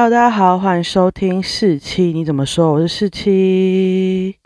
Hello，大家好，欢迎收听四七，你怎么说？我是四七。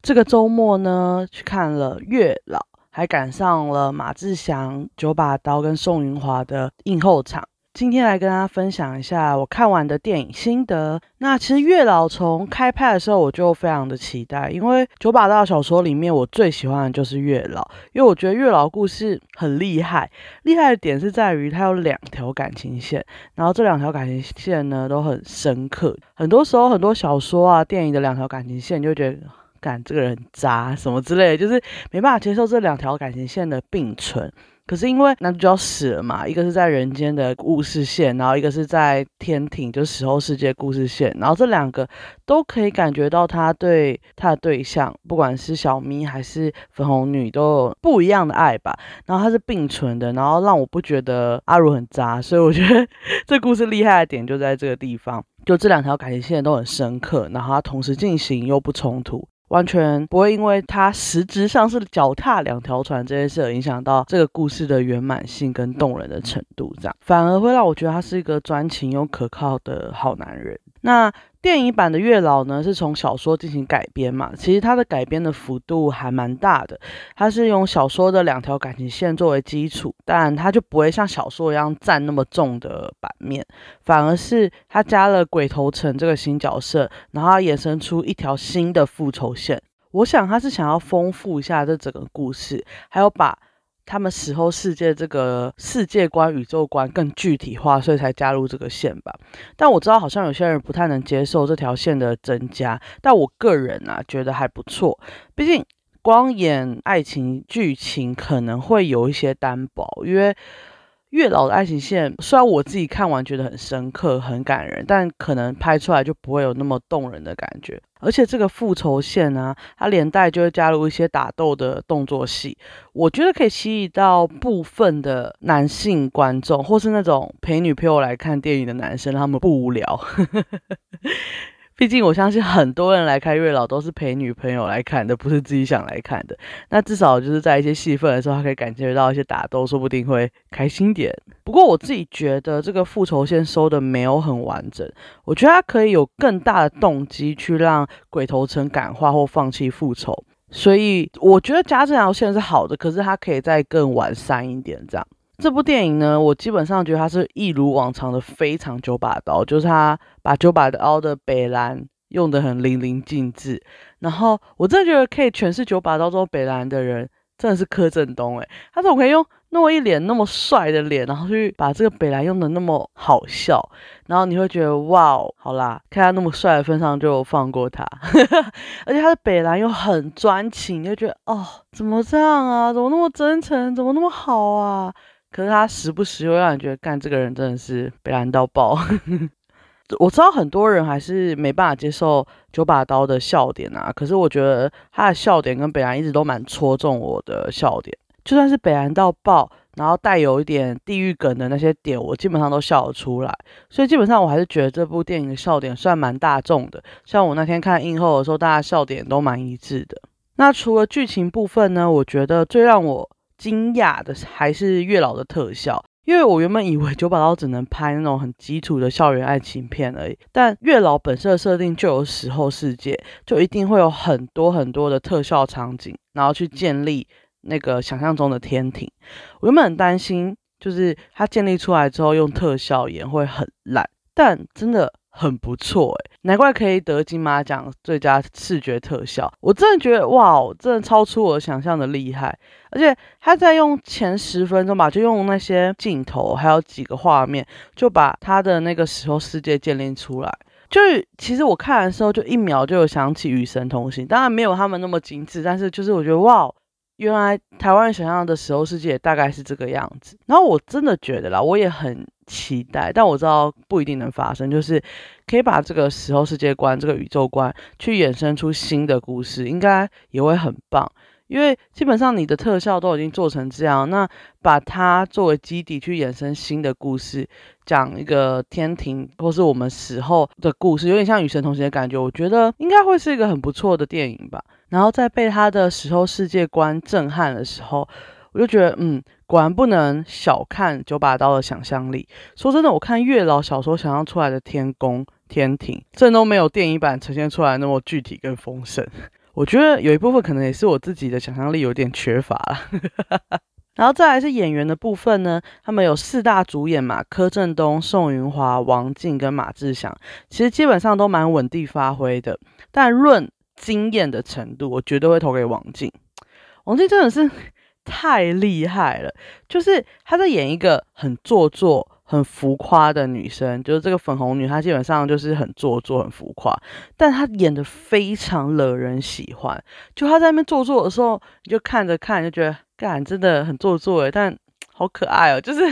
这个周末呢，去看了月老，还赶上了马志祥、九把刀跟宋云华的映后场。今天来跟大家分享一下我看完的电影心得。那其实月老从开拍的时候我就非常的期待，因为九把刀小说里面我最喜欢的就是月老，因为我觉得月老故事很厉害。厉害的点是在于它有两条感情线，然后这两条感情线呢都很深刻。很多时候很多小说啊、电影的两条感情线就觉得，感这个人渣什么之类的，就是没办法接受这两条感情线的并存。可是因为男主角死了嘛，一个是在人间的故事线，然后一个是在天庭，就死后世界故事线，然后这两个都可以感觉到他对他的对象，不管是小咪还是粉红女，都有不一样的爱吧。然后它是并存的，然后让我不觉得阿如很渣，所以我觉得这故事厉害的点就在这个地方，就这两条感情线都很深刻，然后它同时进行又不冲突。完全不会因为他实质上是脚踏两条船这件事而影响到这个故事的圆满性跟动人的程度，这样反而会让我觉得他是一个专情又可靠的好男人。那。电影版的月老呢，是从小说进行改编嘛？其实它的改编的幅度还蛮大的。它是用小说的两条感情线作为基础，但它就不会像小说一样占那么重的版面，反而是它加了鬼头城这个新角色，然后衍生出一条新的复仇线。我想他是想要丰富一下这整个故事，还有把。他们死后世界这个世界观、宇宙观更具体化，所以才加入这个线吧。但我知道好像有些人不太能接受这条线的增加，但我个人啊觉得还不错。毕竟光演爱情剧情可能会有一些单薄，因为。月老的爱情线，虽然我自己看完觉得很深刻、很感人，但可能拍出来就不会有那么动人的感觉。而且这个复仇线呢，它连带就会加入一些打斗的动作戏，我觉得可以吸引到部分的男性观众，或是那种陪女朋友来看电影的男生，他们不无聊。毕竟我相信很多人来看月老都是陪女朋友来看的，不是自己想来看的。那至少就是在一些戏份的时候，他可以感觉到一些打斗，说不定会开心点。不过我自己觉得这个复仇线收的没有很完整，我觉得他可以有更大的动机去让鬼头城感化或放弃复仇。所以我觉得加这条线是好的，可是它可以再更完善一点，这样。这部电影呢，我基本上觉得它是一如往常的非常九把刀，就是他把九把刀的北兰用的很淋漓尽致。然后我真的觉得可以诠释九把刀中北兰的人，真的是柯震东诶，他怎么可以用那么一脸那么帅的脸，然后去把这个北兰用的那么好笑？然后你会觉得哇，好啦，看他那么帅的份上就放过他。而且他的北兰又很专情，就觉得哦，怎么这样啊？怎么那么真诚？怎么那么好啊？可是他时不时又让你觉得，干这个人真的是被拦到爆。我知道很多人还是没办法接受九把刀的笑点啊，可是我觉得他的笑点跟北兰一直都蛮戳中我的笑点。就算是北兰到爆，然后带有一点地狱梗的那些点，我基本上都笑得出来。所以基本上我还是觉得这部电影的笑点算蛮大众的。像我那天看映后的时候，大家笑点都蛮一致的。那除了剧情部分呢？我觉得最让我惊讶的还是月老的特效，因为我原本以为九把刀只能拍那种很基础的校园爱情片而已，但月老本身的设定就有死后世界，就一定会有很多很多的特效场景，然后去建立那个想象中的天庭。我原本很担心，就是它建立出来之后用特效演会很烂，但真的。很不错诶，难怪可以得金马奖最佳视觉特效。我真的觉得哇，真的超出我想象的厉害。而且他在用前十分钟吧，就用那些镜头，还有几个画面，就把他的那个时候世界建立出来。就是其实我看的时候，就一秒就有想起《与神同行》，当然没有他们那么精致，但是就是我觉得哇。原来台湾想象的时候世界大概是这个样子，然后我真的觉得啦，我也很期待，但我知道不一定能发生，就是可以把这个时候世界观、这个宇宙观去衍生出新的故事，应该也会很棒。因为基本上你的特效都已经做成这样，那把它作为基底去衍生新的故事，讲一个天庭或是我们死后的故事，有点像与神同行的感觉。我觉得应该会是一个很不错的电影吧。然后在被他的死后世界观震撼的时候，我就觉得，嗯，果然不能小看九把刀的想象力。说真的，我看月老小说想象出来的天宫、天庭，这都没有电影版呈现出来那么具体跟丰盛。我觉得有一部分可能也是我自己的想象力有点缺乏了。然后再来是演员的部分呢，他们有四大主演嘛，柯震东、宋云华、王静跟马志祥，其实基本上都蛮稳定发挥的。但论惊艳的程度，我绝对会投给王静。王静真的是 太厉害了，就是她在演一个很做作、很浮夸的女生，就是这个粉红女，她基本上就是很做作、很浮夸，但她演的非常惹人喜欢。就她在那边做作的时候，你就看着看就觉得。干真的很做作诶，但 好可爱哦！就是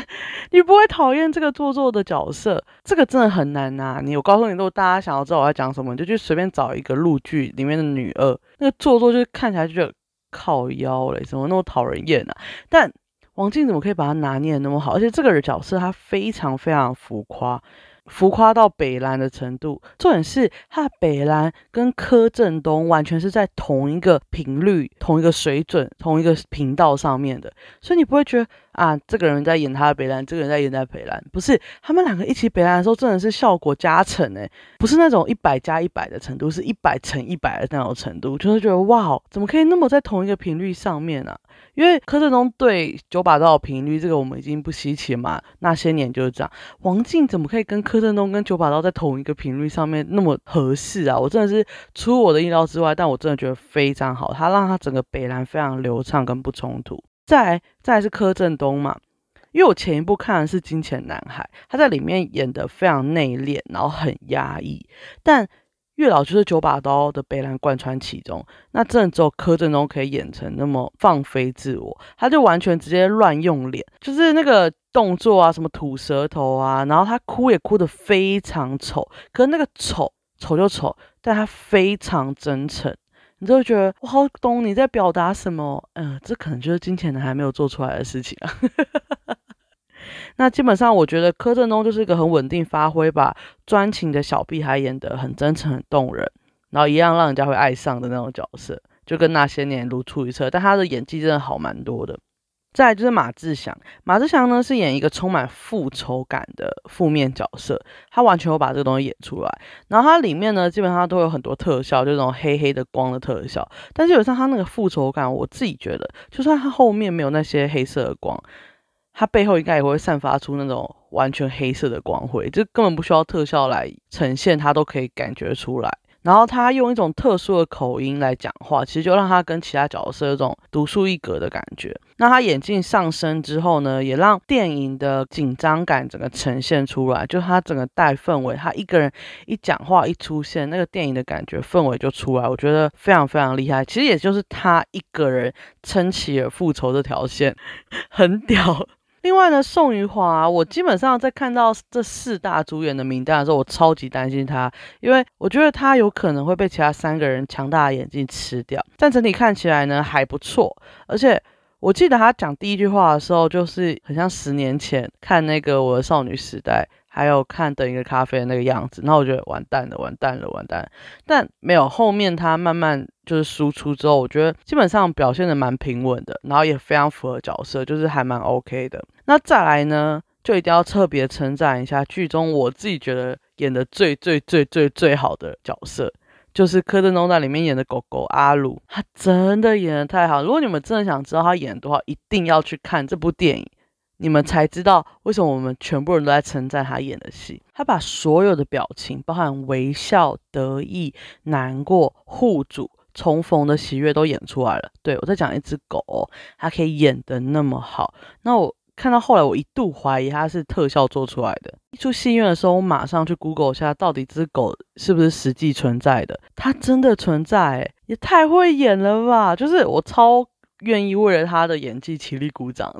你不会讨厌这个做作的角色，这个真的很难呐。你我告诉你，如果大家想要知道我在讲什么，你就去随便找一个陆剧里面的女二，那个做作就是看起来就觉得靠腰嘞，怎么那么讨人厌啊？但王静怎么可以把他拿捏的那么好？而且这个角色他非常非常浮夸。浮夸到北蓝的程度，重点是他的北蓝跟柯震东完全是在同一个频率、同一个水准、同一个频道上面的，所以你不会觉得啊，这个人在演他的北蓝，这个人在演他的北蓝，不是他们两个一起北蓝的时候，真的是效果加成诶，不是那种一百加一百的程度，是一百乘一百的那种程度，就是觉得哇，怎么可以那么在同一个频率上面呢？因为柯震东对九把刀的频率，这个我们已经不稀奇嘛。那些年就是这样。王静怎么可以跟柯震东跟九把刀在同一个频率上面那么合适啊？我真的是出我的意料之外，但我真的觉得非常好。他让他整个北兰非常流畅跟不冲突。再再是柯震东嘛，因为我前一部看的是《金钱男孩》，他在里面演的非常内敛，然后很压抑，但。月老就是九把刀的悲兰贯穿其中，那真的只有柯震东可以演成那么放飞自我，他就完全直接乱用脸，就是那个动作啊，什么吐舌头啊，然后他哭也哭得非常丑，可是那个丑丑就丑，但他非常真诚，你就会觉得我好懂你在表达什么，嗯，这可能就是金钱男还没有做出来的事情啊。那基本上，我觉得柯震东就是一个很稳定发挥，吧专情的小屁孩演得很真诚、很动人，然后一样让人家会爱上的那种角色，就跟那些年如出一辙。但他的演技真的好蛮多的。再就是马志祥，马志祥呢是演一个充满复仇感的负面角色，他完全会把这个东西演出来。然后他里面呢，基本上都有很多特效，就那种黑黑的光的特效。但基本上他那个复仇感，我自己觉得，就算他后面没有那些黑色的光。它背后应该也会散发出那种完全黑色的光辉，就根本不需要特效来呈现，它都可以感觉出来。然后他用一种特殊的口音来讲话，其实就让他跟其他角色有种独树一格的感觉。那他眼镜上升之后呢，也让电影的紧张感整个呈现出来，就他整个带氛围，他一个人一讲话一出现，那个电影的感觉氛围就出来，我觉得非常非常厉害。其实也就是他一个人撑起了复仇这条线，很屌。另外呢，宋雨华，我基本上在看到这四大主演的名单的时候，我超级担心他，因为我觉得他有可能会被其他三个人强大的演技吃掉。但整体看起来呢还不错，而且我记得他讲第一句话的时候，就是很像十年前看那个《我的少女时代》。还有看等一个咖啡的那个样子，那我觉得完蛋了，完蛋了，完蛋。但没有后面他慢慢就是输出之后，我觉得基本上表现的蛮平稳的，然后也非常符合角色，就是还蛮 OK 的。那再来呢，就一定要特别称赞一下剧中我自己觉得演的最最最最最好的角色，就是柯震东在里面演的狗狗阿鲁，他真的演的太好。如果你们真的想知道他演的话，一定要去看这部电影。你们才知道为什么我们全部人都在称赞他演的戏。他把所有的表情，包含微笑、得意、难过、互助、重逢的喜悦，都演出来了。对我在讲一只狗，它可以演得那么好。那我看到后来，我一度怀疑它是特效做出来的。一出戏院的时候，我马上去 Google 一下，到底这只狗是不是实际存在的？它真的存在，也太会演了吧！就是我超愿意为了他的演技起立鼓掌。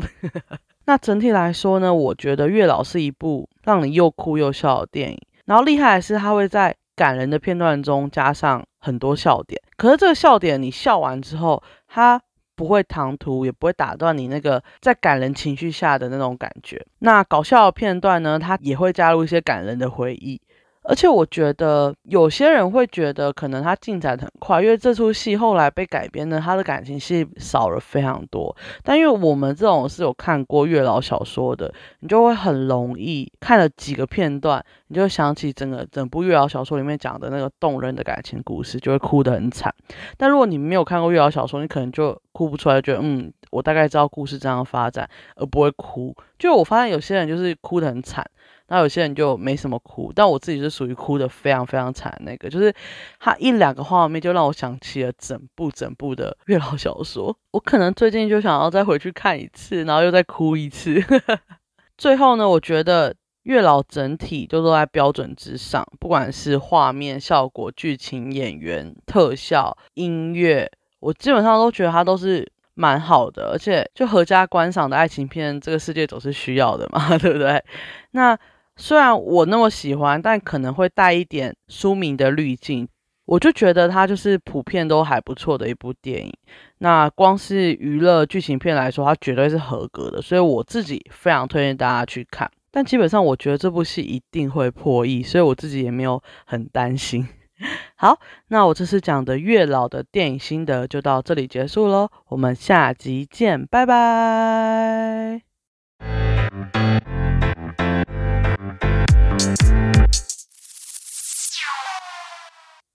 那整体来说呢，我觉得《月老》是一部让你又哭又笑的电影。然后厉害的是，它会在感人的片段中加上很多笑点。可是这个笑点，你笑完之后，它不会唐突，也不会打断你那个在感人情绪下的那种感觉。那搞笑的片段呢，它也会加入一些感人的回忆。而且我觉得有些人会觉得可能他进展很快，因为这出戏后来被改编的，他的感情戏少了非常多。但因为我们这种是有看过月老小说的，你就会很容易看了几个片段，你就想起整个整部月老小说里面讲的那个动人的感情故事，就会哭得很惨。但如果你没有看过月老小说，你可能就哭不出来，觉得嗯，我大概知道故事这样发展，而不会哭。就我发现有些人就是哭得很惨。那有些人就没什么哭，但我自己是属于哭的非常非常惨那个，就是他一两个画面就让我想起了整部整部的月老小说。我可能最近就想要再回去看一次，然后又再哭一次。最后呢，我觉得月老整体就都在标准之上，不管是画面效果、剧情、演员、特效、音乐，我基本上都觉得它都是蛮好的，而且就合家观赏的爱情片，这个世界总是需要的嘛，对不对？那。虽然我那么喜欢，但可能会带一点书名的滤镜。我就觉得它就是普遍都还不错的一部电影。那光是娱乐剧情片来说，它绝对是合格的。所以我自己非常推荐大家去看。但基本上我觉得这部戏一定会破亿，所以我自己也没有很担心。好，那我这次讲的月老的电影心得就到这里结束喽。我们下集见，拜拜。